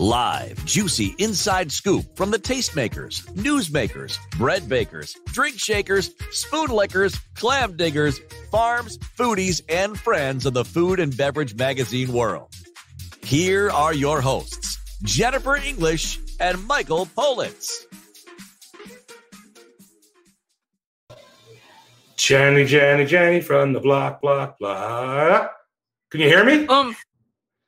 Live, juicy inside scoop from the tastemakers, newsmakers, bread bakers, drink shakers, spoon lickers, clam diggers, farms, foodies, and friends of the food and beverage magazine world. Here are your hosts, Jennifer English and Michael Politz. Jenny, Jenny, Jenny from the block, block, block. Can you hear me? Um,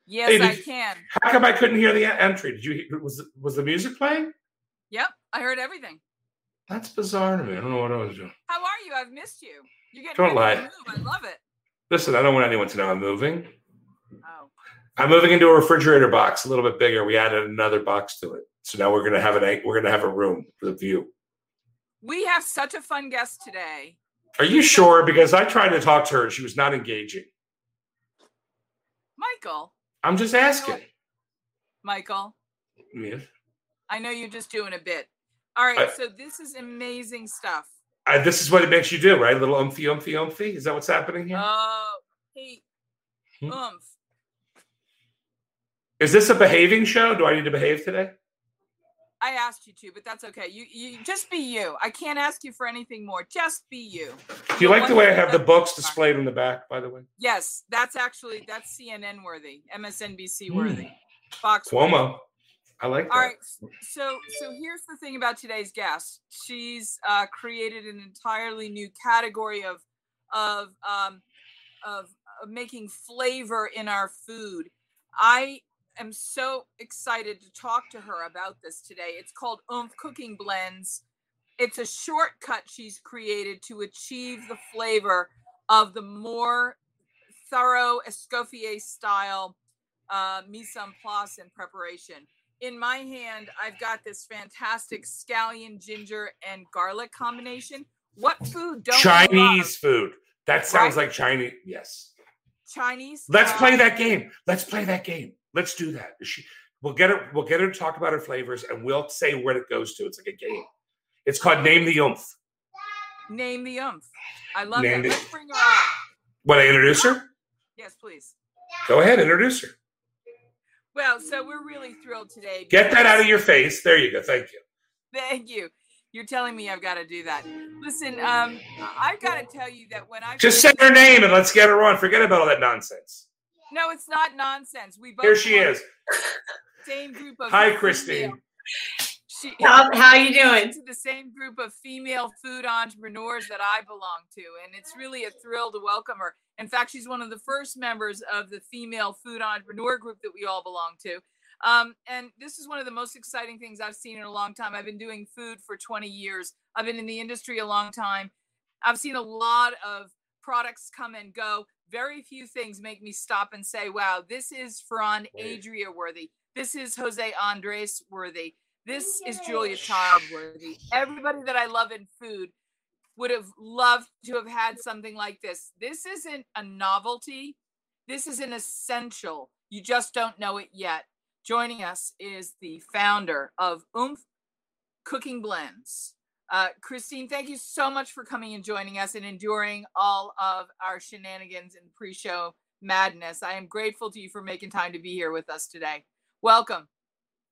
yes, Hey, I you- can. How come I couldn't hear the entry? Did you? hear- Was was the music playing? Yep, I heard everything. That's bizarre to me. I don't know what I was doing. How are you? I've missed you. You're getting Don't lie. move. I love it. Listen, I don't want anyone to know I'm moving. Oh, I'm moving into a refrigerator box, a little bit bigger. We added another box to it, so now we're gonna have an we're gonna have a room for the view. we have such a fun guest today. Are you sure? Because I tried to talk to her and she was not engaging. Michael, I'm just asking. Michael, Yes. I know you're just doing a bit. All right, I- so this is amazing stuff. I, this is what it makes you do, right? A little umphy, umphy, umphy. Is that what's happening here? Oh, hey, Hmm? oomph. Is this a behaving show? Do I need to behave today? I asked you to, but that's okay. You, you just be you. I can't ask you for anything more. Just be you. Do you like the way I have the books displayed in the back, by the way? Yes, that's actually that's CNN worthy, MSNBC Hmm. worthy, Fox. worthy. Cuomo. I like that. All right. So so here's the thing about today's guest. She's uh, created an entirely new category of of um, of, of making flavor in our food. I am so excited to talk to her about this today. It's called Oomph Cooking Blends. It's a shortcut she's created to achieve the flavor of the more thorough Escoffier style uh, mise en place and preparation in my hand, I've got this fantastic scallion, ginger, and garlic combination. What food don't? Chinese food. That sounds Right? like Chinese. Yes. Chinese. Let's uh, play that game. Let's play that game. Let's do that. She, we'll get her. We'll get her to talk about her flavors, and we'll say where it goes to. It's like a game. It's called Name the Oomph. Name the umph. I love Name that. it. Let's bring her on. What I introduce her? Yes, please. Go ahead, introduce her. Well, so we're really thrilled today. Get that out of your face. There you go. Thank you. Thank you. You're telling me I've got to do that. Listen, um, I've got to tell you that when I Just say her name and let's get her on. Forget about all that nonsense. No, it's not nonsense. We both Here she is. Same group of Hi, female- Christine. She, How, how you doing? to the same group of female food entrepreneurs that I belong to. And it's really a thrill to welcome her. In fact, she's one of the first members of the female food entrepreneur group that we all belong to. Um, and this is one of the most exciting things I've seen in a long time. I've been doing food for 20 years, I've been in the industry a long time. I've seen a lot of products come and go. Very few things make me stop and say, wow, this is Ferran Wait. Adria worthy. This is Jose Andres worthy. This is Julia Child worthy. Everybody that I love in food would have loved to have had something like this. This isn't a novelty. This is an essential. You just don't know it yet. Joining us is the founder of Oomph Cooking Blends. Uh, Christine, thank you so much for coming and joining us and enduring all of our shenanigans and pre show madness. I am grateful to you for making time to be here with us today. Welcome.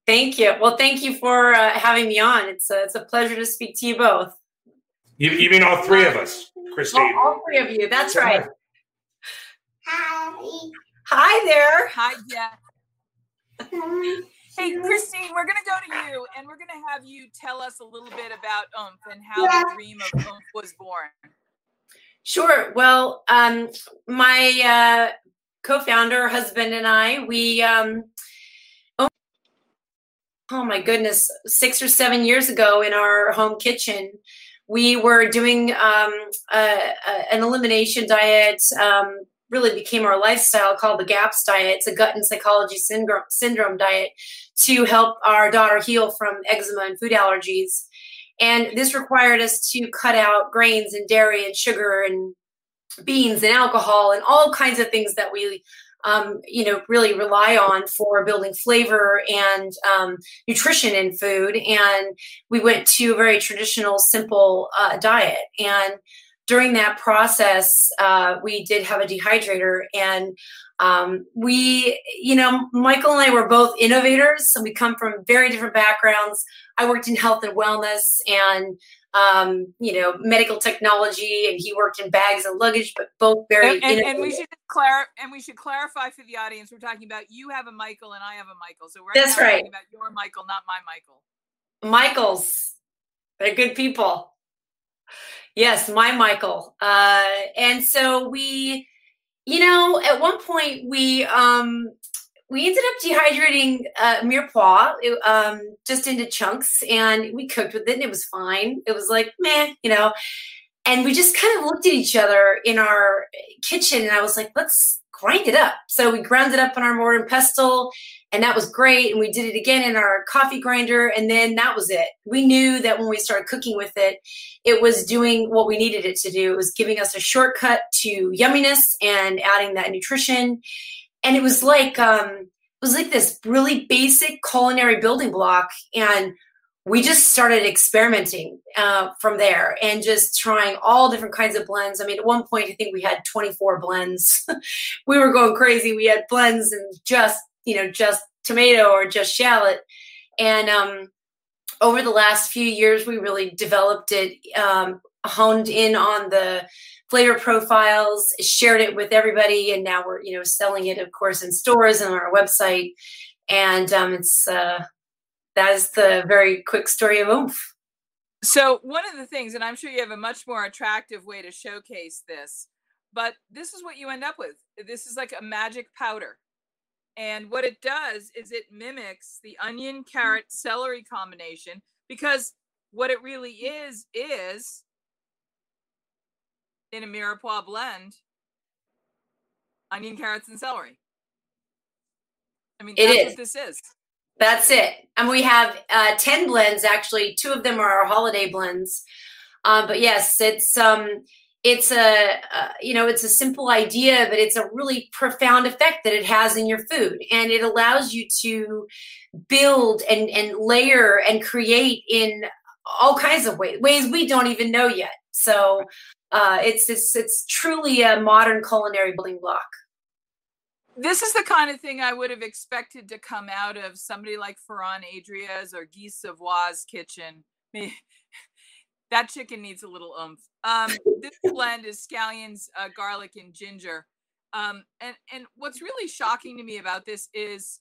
Thank you. Well, thank you for uh, having me on. It's a, it's a pleasure to speak to you both. You, you mean all three of us, All, Christine? all three of you. That's Say hi. right. Hi there. Hi, Jeff. Hey, Christine, we're going to go to you and we're going to have you tell us a little bit about Oomph and how the dream of Oomph was born. Sure. Well, um, my uh, co-founder, husband, and I, we, um, oh, oh my goodness, six or seven years ago in our home kitchen, we were doing um, uh, uh, an elimination diet, um, really became our lifestyle called the GAPS diet. It's a gut and psychology syndrome, syndrome diet to help our daughter heal from eczema and food allergies. And this required us to cut out grains and dairy and sugar and beans and alcohol and all kinds of things that we um, you know really rely on for building flavor and um, nutrition in food and we went to a very traditional simple uh, diet and during that process uh, we did have a dehydrator and um, we you know michael and i were both innovators so we come from very different backgrounds i worked in health and wellness and um, you know, medical technology, and he worked in bags and luggage, but both very. And, and, and we should clar- and we should clarify for the audience: we're talking about you have a Michael and I have a Michael. So right that's right. about your Michael, not my Michael. Michaels, they're good people. Yes, my Michael. Uh, and so we, you know, at one point we um, we ended up dehydrating uh, mirepoix um, just into chunks and we cooked with it and it was fine. It was like, man, you know. And we just kind of looked at each other in our kitchen and I was like, let's grind it up. So we ground it up on our mortar and pestle and that was great. And we did it again in our coffee grinder and then that was it. We knew that when we started cooking with it, it was doing what we needed it to do. It was giving us a shortcut to yumminess and adding that nutrition and it was like um it was like this really basic culinary building block and we just started experimenting uh, from there and just trying all different kinds of blends. I mean, at one point, I think we had 24 blends. we were going crazy. We had blends and just, you know, just tomato or just shallot. And um, over the last few years, we really developed it, um, honed in on the flavor profiles, shared it with everybody, and now we're you know selling it, of course, in stores and on our website. And um, it's uh, that is the very quick story of Oomph. So one of the things, and I'm sure you have a much more attractive way to showcase this, but this is what you end up with. This is like a magic powder. And what it does is it mimics the onion, carrot, celery combination because what it really is is in a mirepoix blend onion, carrots, and celery. I mean, that's what this is. That's it. And we have uh, 10 blends, actually. Two of them are our holiday blends. Uh, but yes, it's um, it's a uh, you know it's a simple idea, but it's a really profound effect that it has in your food, and it allows you to build and and layer and create in all kinds of ways ways we don't even know yet. So uh, it's, it's it's truly a modern culinary building block. This is the kind of thing I would have expected to come out of somebody like Ferran Adria's or Guy Savoy's kitchen. that chicken needs a little oomph. Um, this blend is scallions, uh, garlic, and ginger. Um, and and what's really shocking to me about this is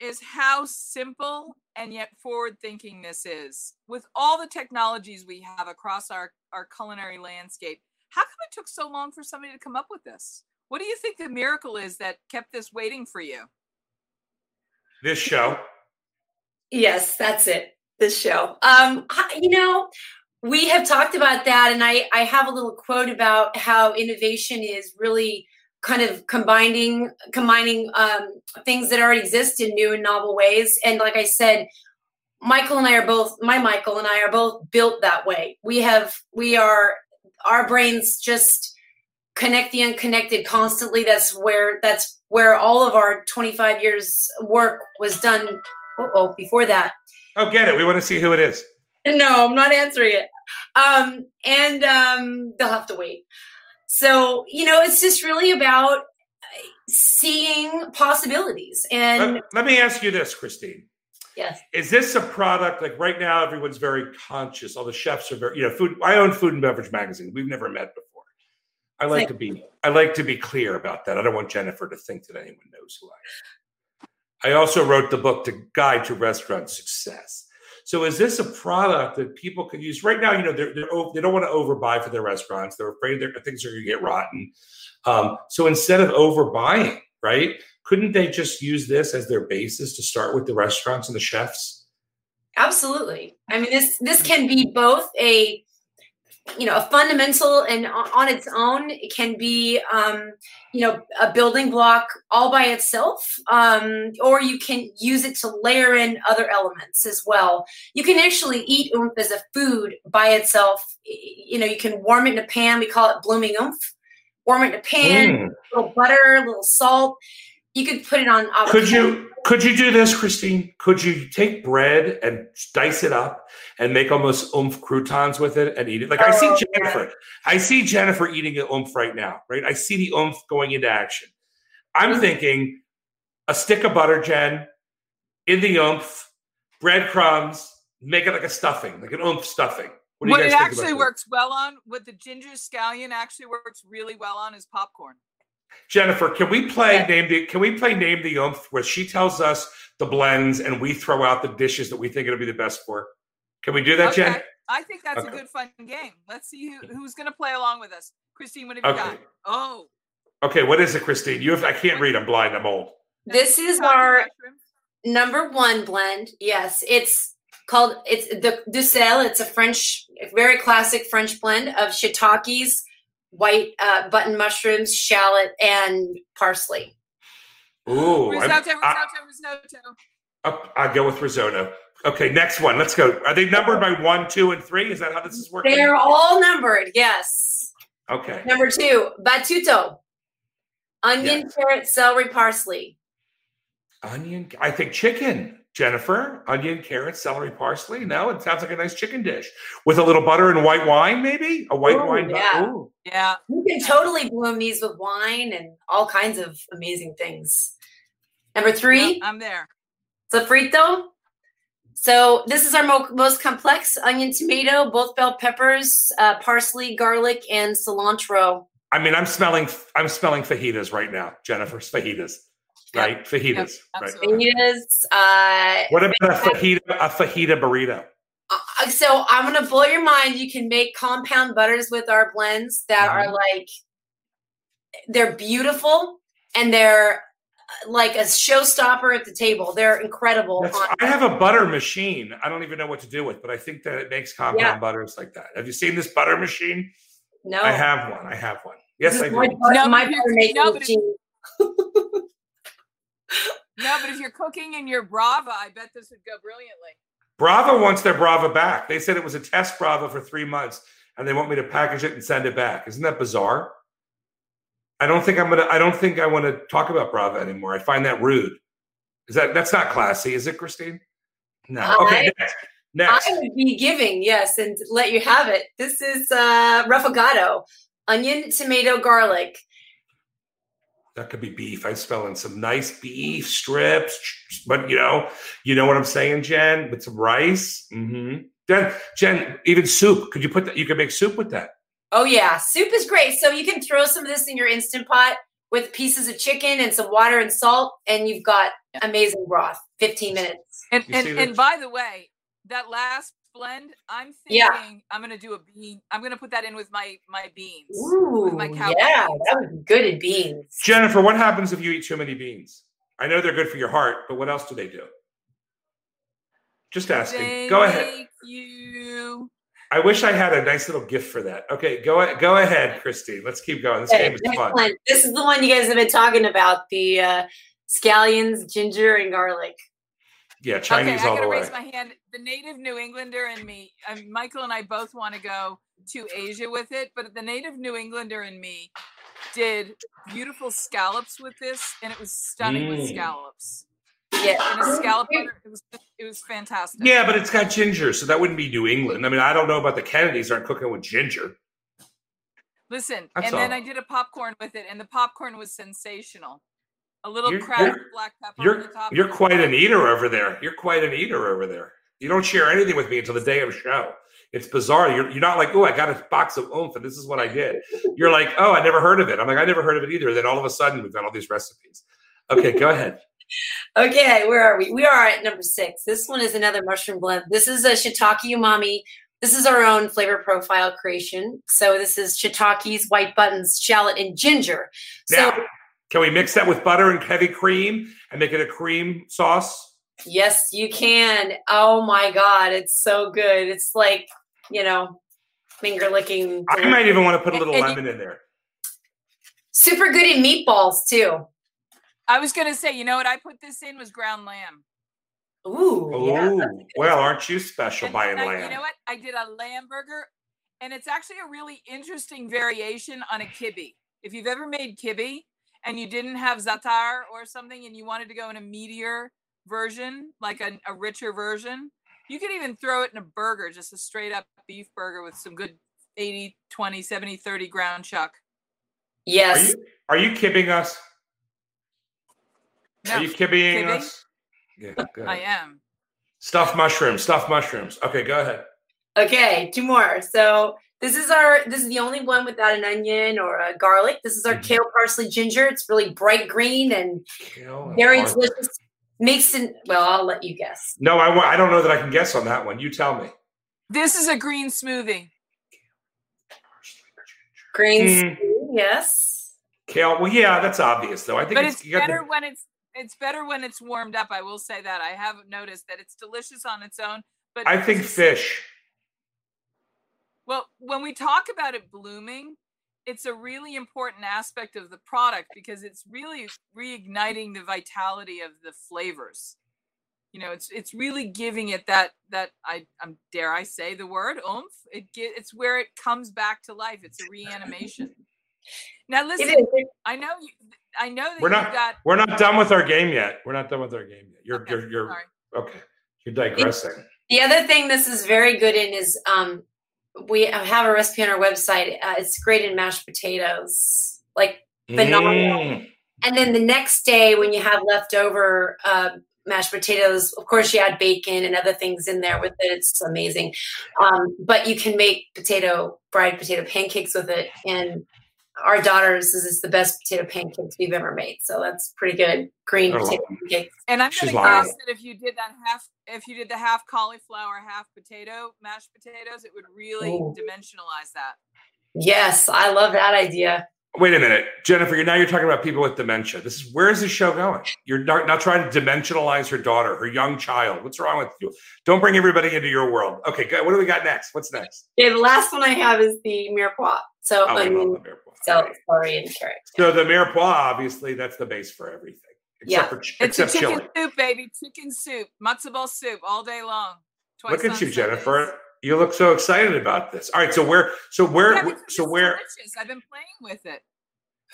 is how simple and yet forward thinking this is with all the technologies we have across our, our culinary landscape how come it took so long for somebody to come up with this what do you think the miracle is that kept this waiting for you this show yes that's it this show um you know we have talked about that and i i have a little quote about how innovation is really kind of combining combining um, things that already exist in new and novel ways. And like I said, Michael and I are both my Michael and I are both built that way. We have we are our brains just connect the unconnected constantly. That's where that's where all of our 25 years work was done. Oh, before that. Oh, get it. We want to see who it is. No, I'm not answering it. Um, and um, they'll have to wait. So, you know, it's just really about seeing possibilities. And let, let me ask you this, Christine. Yes. Is this a product like right now? Everyone's very conscious. All the chefs are very, you know, food. I own Food and Beverage Magazine. We've never met before. I like to be, I like to be clear about that. I don't want Jennifer to think that anyone knows who I am. I also wrote the book, The Guide to Restaurant Success. So is this a product that people could use right now? You know, they're, they're they don't want to overbuy for their restaurants. They're afraid their things are going to get rotten. Um, so instead of overbuying, right? Couldn't they just use this as their basis to start with the restaurants and the chefs? Absolutely. I mean, this this can be both a you know a fundamental and on its own it can be um, you know a building block all by itself um, or you can use it to layer in other elements as well. You can actually eat oomph as a food by itself. You know you can warm it in a pan. We call it blooming oomph. Warm it in a pan mm. a little butter a little salt. You could put it on avocado. could you could you do this, Christine? Could you take bread and dice it up and make almost oomph croutons with it and eat it? Like oh, I see oh, Jennifer. Yeah. I see Jennifer eating an oomph right now, right? I see the oomph going into action. I'm mm-hmm. thinking a stick of butter, Jen, in the oomph, breadcrumbs, make it like a stuffing, like an oomph stuffing. What, what it actually works well on, what the ginger scallion actually works really well on is popcorn. Jennifer, can we play yeah. name the can we play name the oomph where she tells us the blends and we throw out the dishes that we think it'll be the best for? Can we do that, okay. Jen? I think that's okay. a good fun game. Let's see who, who's going to play along with us. Christine, what have you okay. got? Oh. Okay, what is it, Christine? You have I can't read. I'm blind. I'm old. This is our number one blend. Yes, it's called it's the Duxelles. It's a French, very classic French blend of shiitakes white uh, button mushrooms, shallot, and parsley. Ooh, risotto, risotto, I, risotto. I go with risotto. Okay, next one. Let's go. Are they numbered by one, two, and three? Is that how this is working? They're all numbered. Yes. Okay. Number two, battuto, onion, yes. carrot, celery, parsley. Onion. I think chicken. Jennifer, onion, carrots, celery, parsley. No, it sounds like a nice chicken dish with a little butter and white wine, maybe a white Ooh, wine. Yeah, Ooh. yeah. You can totally bloom these with wine and all kinds of amazing things. Number three, I'm there. Sofrito. So this is our mo- most complex onion, tomato, both bell peppers, uh, parsley, garlic, and cilantro. I mean, I'm smelling. I'm smelling fajitas right now, Jennifer. Fajitas right? Yep. Fajitas, yep, right? Fajitas. Uh, what about a fajita? A fajita burrito. Uh, so I'm gonna blow your mind. You can make compound butters with our blends that mm-hmm. are like they're beautiful and they're uh, like a showstopper at the table. They're incredible. I have a butter machine. I don't even know what to do with, but I think that it makes compound yeah. butters like that. Have you seen this butter machine? No, I have one. I have one. Yes, I do. No, my butter making no, machine. No, but if you're cooking in your Brava, I bet this would go brilliantly. Brava wants their Brava back. They said it was a test Brava for three months, and they want me to package it and send it back. Isn't that bizarre? I don't think I'm gonna. I don't think I want to talk about Brava anymore. I find that rude. Is that that's not classy? Is it, Christine? No. Okay. I, next. Next. I would be giving yes, and let you have it. This is uh, refogado, onion, tomato, garlic. That could be beef. I'm smelling some nice beef strips, but you know, you know what I'm saying, Jen, with some rice. Mm-hmm. Jen, Jen, even soup. Could you put that? You could make soup with that. Oh yeah, soup is great. So you can throw some of this in your instant pot with pieces of chicken and some water and salt, and you've got amazing broth. 15 minutes. And and, and by the way, that last blend, I'm thinking yeah. I'm gonna do a bean. I'm gonna put that in with my my beans. Ooh, my yeah, beans. that would be good at beans. Jennifer, what happens if you eat too many beans? I know they're good for your heart, but what else do they do? Just asking. They go ahead. You. I wish I had a nice little gift for that. Okay, go go ahead, Christine. Let's keep going. This okay, game is fun. One. This is the one you guys have been talking about: the uh, scallions, ginger, and garlic. Yeah, Chinese okay, all I gotta raise my hand. The native New Englander and me, I mean, Michael and I both want to go to Asia with it, but the native New Englander and me did beautiful scallops with this, and it was stunning mm. with scallops. Yeah, and a scallop butter, it was it was fantastic. Yeah, but it's got ginger, so that wouldn't be New England. I mean, I don't know about the Kennedys aren't cooking with ginger. Listen, That's and all. then I did a popcorn with it, and the popcorn was sensational. A little you're, cracked black pepper. You're, you're quite an eater over there. You're quite an eater over there. You don't share anything with me until the day of a show. It's bizarre. You're, you're not like, oh, I got a box of oomph and this is what I did. You're like, oh, I never heard of it. I'm like, I never heard of it either. Then all of a sudden, we've got all these recipes. Okay, go ahead. okay, where are we? We are at number six. This one is another mushroom blend. This is a shiitake umami. This is our own flavor profile creation. So this is shiitakes, white buttons, shallot, and ginger. So now, can we mix that with butter and heavy cream and make it a cream sauce? Yes, you can. Oh my God, it's so good. It's like, you know, finger licking. I might even want to put a little And- and lemon in there. Super good in meatballs too. I was gonna say, you know what I put this in was ground lamb. Ooh, yeah. Oh, that's a good well, one. aren't you special And- buying I- lamb? You know what? I did a lamb burger, and it's actually a really interesting variation on a kibbe. If you've ever made kibbe and you didn't have zatar or something, and you wanted to go in a meatier version, like a, a richer version, you could even throw it in a burger, just a straight up beef burger with some good 80, 20, 70, 30 ground chuck. Are Yes. you are you kibbing us? No, Are you kibbying Kibbing? us? Yeah, good. I am. Stuffed mushrooms, stuffed mushrooms. Okay, go ahead. Okay, two more. So this is our this is the only one without an onion or a garlic. This is our Mhm. kale parsley ginger. It's really bright green and Kale and very parsley. delicious. Makes it well, I'll let you guess. No, I, I don't know that I can guess on that one. You tell me. This is a green smoothie. Green Mm. stew, yes. Kale. Well, yeah, that's obvious though. I think but it's, it's better the- when it's it's better when it's warmed up. I will say that I have noticed that it's delicious on its own. But I think it's- fish. Well, when we talk about it blooming, it's a really important aspect of the product because it's really reigniting the vitality of the flavors. You know, it's it's really giving it that that I um, dare I say the word oomph. It get it's where it comes back to life. It's a reanimation. Now listen. I know you. I know that We're not- got. We're not done with our game yet. We're not done with our game yet. You're okay, you're you're okay. You're digressing. The other thing this is very good in is um we have a recipe on our website. Uh, it's great in mashed potatoes. Like phenomenal. Mm. And then the next day, when you have leftover uh, mashed potatoes, of course, you add bacon and other things in there with it. It's amazing. Um, but you can make potato, fried potato pancakes with it. And our daughters says it's the best potato pancakes we've ever made. So that's pretty good. Green potato pancakes. And I'm She's gonna lying. guess that if you did that half, if you did the half cauliflower, half potato mashed potatoes, it would really Ooh. dimensionalize that. Yes, I love that idea. Wait a minute, Jennifer. You're now you're talking about people with dementia. This is where is this show going? You're not, not trying to dimensionalize her daughter, her young child. What's wrong with you? Don't bring everybody into your world. Okay, good. What do we got next? What's next? Okay, the last one I have is the mirepoix. So Oh, we love onion, the mirepoix. celery, celery, and carrot. So the mirepoix, obviously, that's the base for everything, except Yeah. for ch- It's a except chicken chili. soup, baby. Chicken soup, matzo ball soup, all day long. Twice Look at you, Sundays. Jennifer. You look so excited about this. All right, so where? So where? Yeah, so where? delicious. I've been playing with it.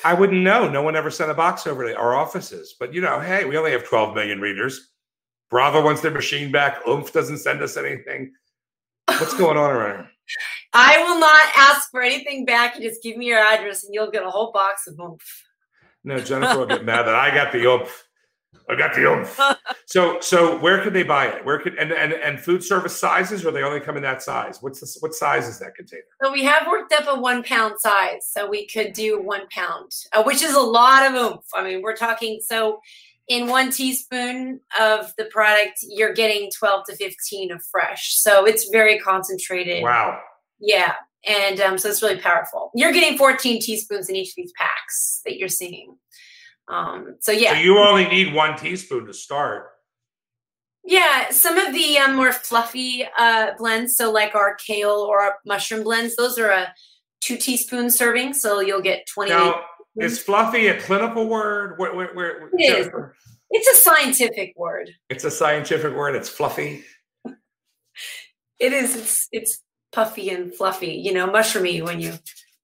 I wouldn't know. No one ever sent a box over to our offices. But you know, hey, we only have 12 million readers. Brava wants their machine back. Oomph doesn't send us anything. What's going on around here? I will not ask for anything back. You just give me your address and you'll get a whole box of oomph. No, Jennifer will get mad that I got the oomph. I got the oomph. So, so where could they buy it? Where could and and and food service sizes, or they only come in that size? What's the what size is that container? So we have worked up a one pound size. So we could do one pound, uh, which is a lot of oomph. I mean, we're talking so in one teaspoon of the product, you're getting 12 to 15 of fresh. So it's very concentrated. Wow. Yeah. And um, so it's really powerful. You're getting 14 teaspoons in each of these packs that you're seeing. Um, so yeah. So you only need one teaspoon to start. Yeah, some of the um, more fluffy uh, blends, so like our kale or our mushroom blends, those are a two teaspoon serving, so you'll get twenty. Now, is fluffy a clinical word? Where, where, where, It is. It's a scientific word. It's a scientific word. It's fluffy. It is. It's it's puffy and fluffy. You know, mushroomy when you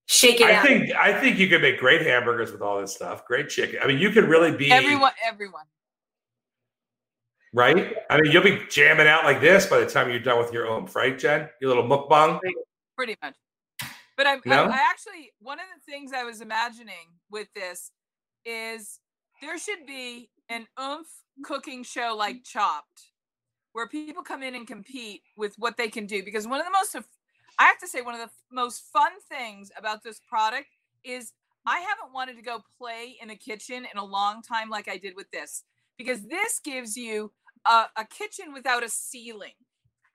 shake it I out. think I think you could make great hamburgers with all this stuff. Great chicken. I mean, you could really be Everyone, everyone. right. I mean, you'll be jamming out like this by the time you're done with your oomph, right, Jen? Your little mukbang. pretty much. But I, No? I, I actually one of the things I was imagining with this is there should be an oomph cooking show like Chopped, where people come in and compete with what they can do. Because one of the most, of- I have to say, one of the most fun things about this product is I haven't wanted to go play in a kitchen in a long time like I did with this, because this gives you a, a kitchen without a ceiling.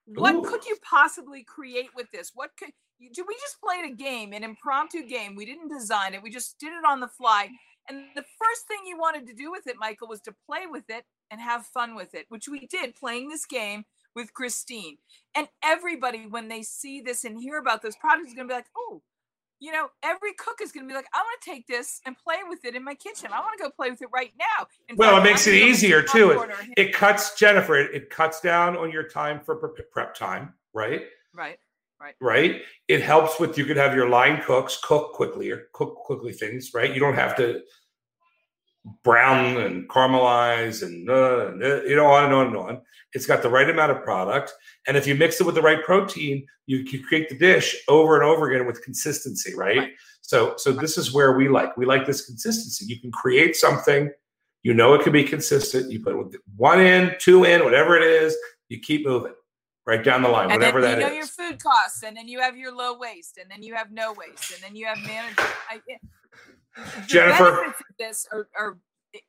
What Ooh. could you possibly create with this? What could you, do? We just played a game, an impromptu game. We didn't design it. We just did it on the fly. And the first thing you wanted to do with it, Michael, was to play with it and have fun with it, which we did playing this game with Christine. And everybody, when they see this and hear about those products, is going to be like, oh, you know, every cook is going to be like, I want to take this and play with it in my kitchen. I want to go play with it right now. In well, fact, it makes it easier too. It, it cuts, Jennifer, it, it cuts down on your time for prep time, right? Right. Right. Right. It helps with you could have your line cooks cook quickly or cook quickly things, right? You don't have to brown and caramelize and, uh, and uh, you know on and on and on. It's got the right amount of product, and if you mix it with the right protein, you can create the dish over and over again with consistency, right? right. So, so this is where we like we like this consistency. You can create something, you know it can be consistent. You put one in, two in, whatever it is. You keep moving right down the line, and whatever that is. you know your food costs, and then you have your low waste, and then you have no waste, and then you have management. I, Jennifer, this are, are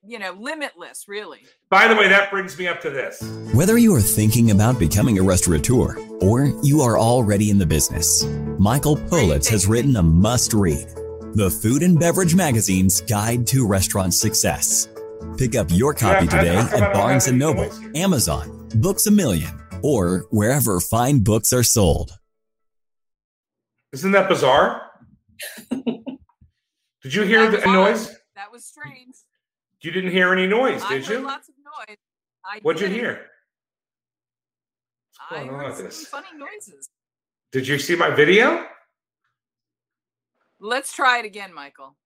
you know limitless, really. By the way, that brings me up to this. Whether you are thinking about becoming a restaurateur or you are already in the business, Michael Politz has written a must-read: the Food and Beverage Magazine's Guide to Restaurant Success. Pick up your copy yeah, today at Barnes and Noble, Amazon, Books a Million, or wherever fine books are sold. Isn't that bizarre? Did you hear the noise? That was strange. You didn't hear any noise, did you? Lots of noise. I What'd did. you hear? I heard some funny noises. Did you see my video? Let's try it again, Michael.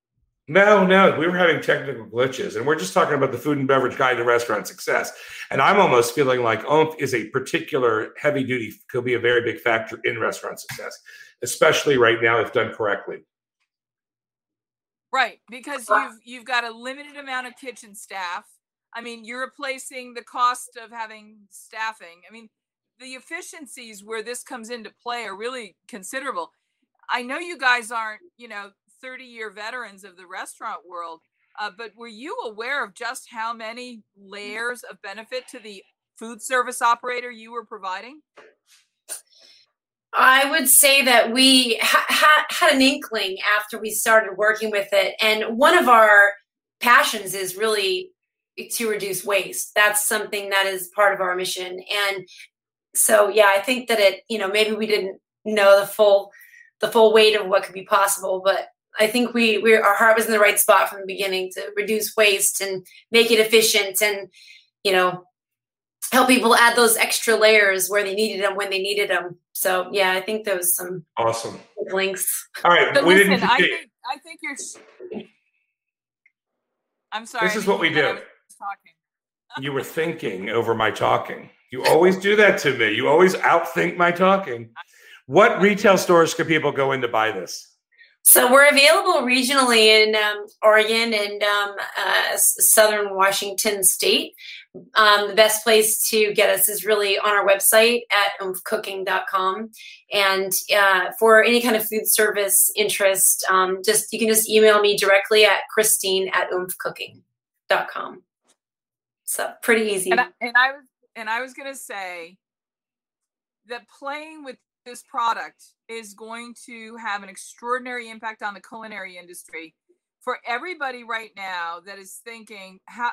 No, no, we were having technical glitches, and we're just talking about the food and beverage guide to restaurant success. And I'm almost feeling like oomph is a particular heavy duty, could be a very big factor in restaurant success, especially right now if done correctly. Right, because you've you've got a limited amount of kitchen staff. I mean, you're replacing the cost of having staffing. I mean, the efficiencies where this comes into play are really considerable. I know you guys aren't, you know, 30 year veterans of the restaurant world, uh, but were you aware of just how many layers of benefit to the food service operator you were providing? I would say that we ha- ha- had an inkling after we started working with it. And one of our passions is really to reduce waste. That's something that is part of our mission. And so, yeah, I think that it, you know, maybe we didn't know the full, the full weight of what could be possible, but I think we, we, our heart was in the right spot from the beginning to reduce waste and make it efficient and, you know, help people add those extra layers where they needed them when they needed them. So yeah, I think there was some awesome links. All right, but we listen, didn't. I think, I think you're. I'm sorry. This is what we do. you were thinking over my talking. You always do that to me. You always outthink my talking. What retail stores can people go in to buy this? So we're available regionally in um, Oregon and um, uh, Southern Washington State. Um, the best place to get us is really on our website at oomphcooking.com. And uh, for any kind of food service interest, um, just you can just email me directly at Christine at oomphcooking.com. So pretty easy. And I, and I was and I was gonna say that playing with this product is going to have an extraordinary impact on the culinary industry for everybody right now that is thinking how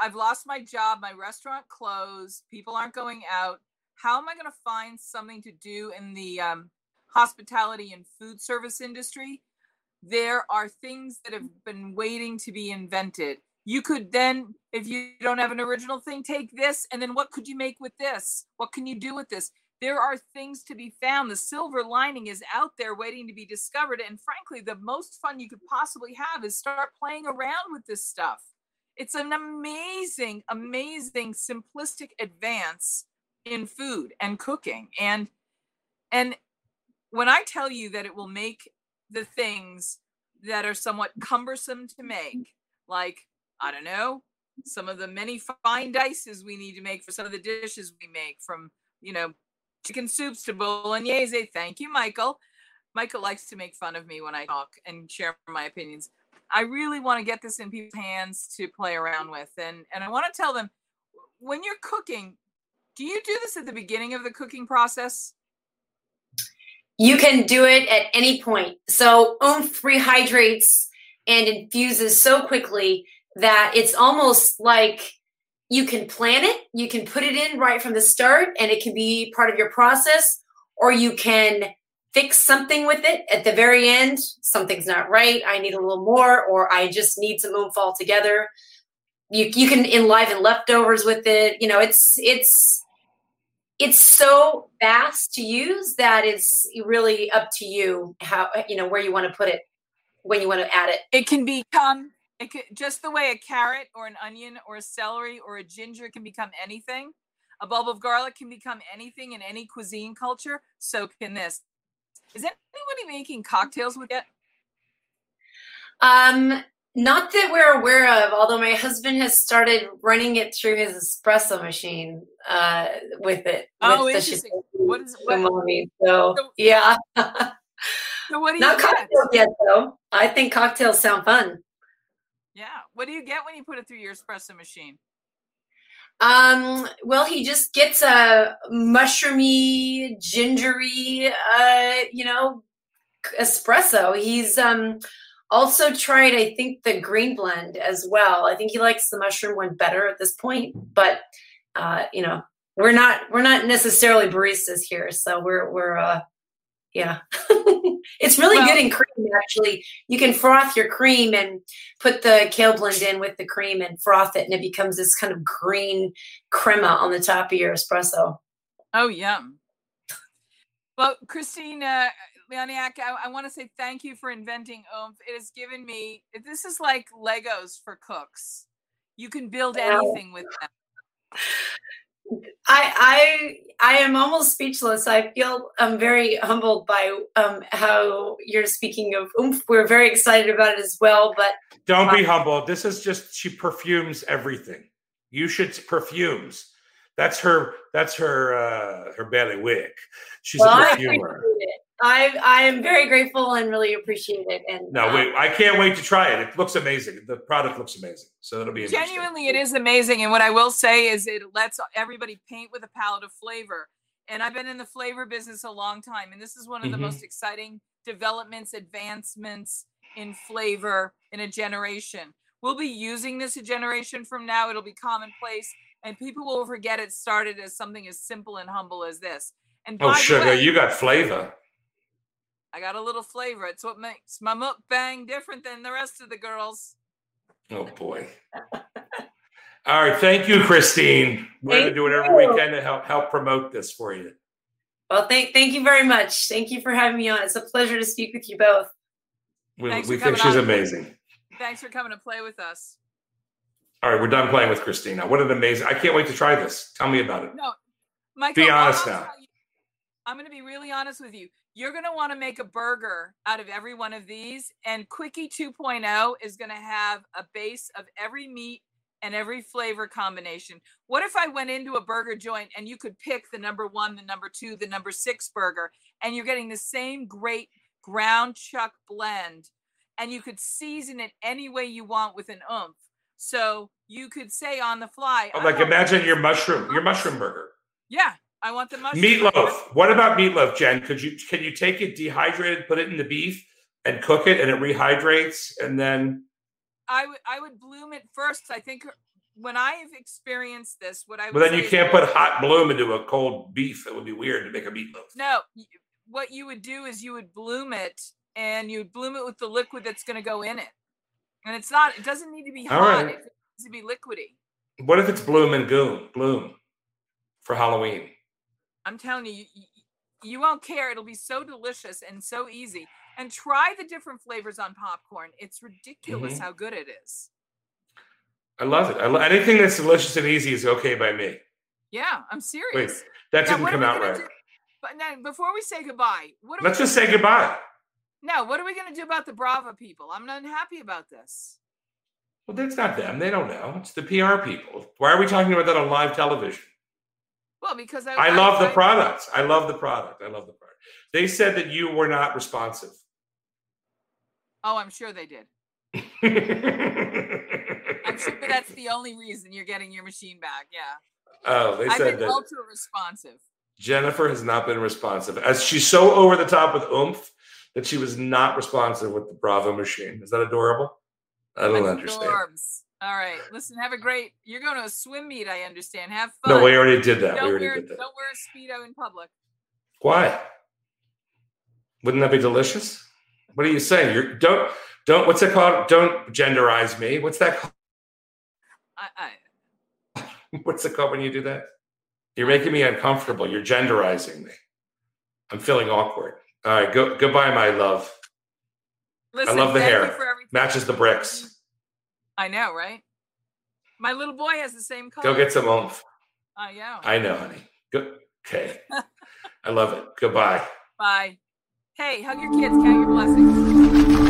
I've lost my job, my restaurant closed, people aren't going out. How am I going to find something to do in the um, hospitality and food service industry? There are things that have been waiting to be invented. You could then, if you don't have an original thing, take this and then what could you make with this? What can you do with this? There are things to be found. The silver lining is out there waiting to be discovered. And frankly, the most fun you could possibly have is start playing around with this stuff. It's an amazing, amazing, simplistic advance in food and cooking. And and when I tell you that it will make the things that are somewhat cumbersome to make, like, I don't know, some of the many fine dices we need to make for some of the dishes we make from, you know, chicken soups to bolognese. Thank you, Michael. Michael likes to make fun of me when I talk and share my opinions. I really want to get this in people's hands to play around with. And, and I want to tell them when you're cooking, do you do this at the beginning of the cooking process? You can do it at any point. So oomph rehydrates and infuses so quickly that it's almost like you can plan it, you can put it in right from the start, and it can be part of your process, or you can fix something with it at the very end. Something's not right. I need a little more, or I just need some oomph altogether. You you can enliven leftovers with it. You know, it's it's it's so fast to use that it's really up to you how you know where you want to put it when you want to add it. It can become it could, just the way a carrot or an onion or a celery or a ginger can become anything. A bulb of garlic can become anything in any cuisine culture. So can this. Is anybody making cocktails with it? Um, not that we're aware of, although my husband has started running it through his espresso machine uh, with it. Oh, with interesting. What is what? So, So- yeah. So what do you Not cocktails yet, though. I think cocktails sound fun. Yeah. What do you get when you put it through your espresso machine? Um, well, he just gets a mushroomy, gingery, uh, you know, espresso. He's um also tried, I think, the green blend as well. I think he likes the mushroom one better at this point, but uh, you know, we're not we're not necessarily baristas here, so we're we're uh yeah. it's really Well- good in cream actually. You can froth your cream and put the kale blend in with the cream and froth it and it becomes this kind of green crema on the top of your espresso. Oh, yum. Well, Christina Leoniak, I, I want to say thank you for inventing oomph. It has given me, this is like Legos for cooks. You can build Wow. anything with them. I I I am almost speechless. I feel I'm very humbled by um, how you're speaking of oomph. We're very excited about it as well. But Don't be humble. This is just she perfumes everything. You should perfumes. That's her. That's her. uh Her bailiwick. She's well, a perfumer. It. I I am very grateful and really appreciate it. And No, uh, wait. I can't wait to try it. It looks amazing. The product looks amazing. So it'll be. Genuinely, it is amazing. And what I will say is it lets everybody paint with a palette of flavor. And I've been in the flavor business a long time. And this is one of the Mhm. most exciting developments, advancements in flavor in a generation. We'll be using this a generation from now. It'll be commonplace. And people will forget it started as something as simple and humble as this. And Oh, sugar, way, you got flavor. I got a little flavor. It's what makes my mukbang different than the rest of the girls. Oh boy. All right, thank you, Christine. We're gonna do whatever we can to help help promote this for you. well, thank thank you very much. Thank you for having me on. It's a pleasure to speak with you both. We, we think she's on. amazing. Thanks for coming to play with us. All right, we're done playing with Christina. What an amazing! I can't wait to try this. Tell me about it. No, Michael. Be honest I'll now. you- I'm going to be really honest with you. You're going to want to make a burger out of every one of these, and Quickie 2.0 is going to have a base of every meat and every flavor combination. What if I went into a burger joint and you could pick the number one, the number two, the number six burger, and you're getting the same great ground chuck blend, and you could season it any way you want with an oomph. So you could say on the fly, Oh, "I like imagine your mushroom, your mushroom burger. yeah, I want the mushroom. Meatloaf. What about meatloaf, Jen? Could you can you take it dehydrated, put it in the beef, and cook it, and it rehydrates, and then I would I would bloom it first. I think when I have experienced this, what I would well, then you can't put hot bloom into a cold beef. That would be weird to make a meatloaf. no. What you would do is you would bloom it, and you would bloom it with the liquid that's going to go in it. And it's not. It doesn't need to be All hot. right. It needs to be liquidy. What if it's bloom and goon bloom for Halloween? I'm telling you, you, you- won't care. It'll be so delicious and so easy. And try the different flavors on popcorn. It's ridiculous Mhm. how good it is. I love it. I lo- anything that's delicious and easy is okay by me. Yeah, I'm serious. That Now, didn't come out right. do- But now, before we say goodbye, what are Let's just say goodbye. No, what are we going to do about the Brava people? I'm not happy about this. Well, that's not them. They don't know. It's the PR people. Why are we talking about that on live television? Well, because I, I love the I- product. I love the product. I love the product. They said that you were not responsive. Oh, I'm sure they did. I'm sure that's the only reason you're getting your machine back. Yeah, oh, they I've said been that ultra responsive. Jennifer has not been responsive. As she's so over the top with oomph that she was not responsive with the Brava machine. Is that adorable? I don't understand. All right. Listen, have a great. You're going to a swim meet, I understand. Have fun. No, we already did that. don't we already wear, did that. Don't wear a speedo in public. Why? Wouldn't that be delicious? What are you saying? You're don't don't what's it called? Don't genderize me. What's that called? I, I What's it called when you do that? You're making me uncomfortable. You're genderizing me. I'm feeling awkward. All right, go goodbye, my love. listen. I love the hair. Matches the bricks. I know, right? My little boy has the same color. Go get some oomph. I know. I know, honey. Go, okay. I love it. Goodbye. Bye. Hey, hug your kids. Count your blessings.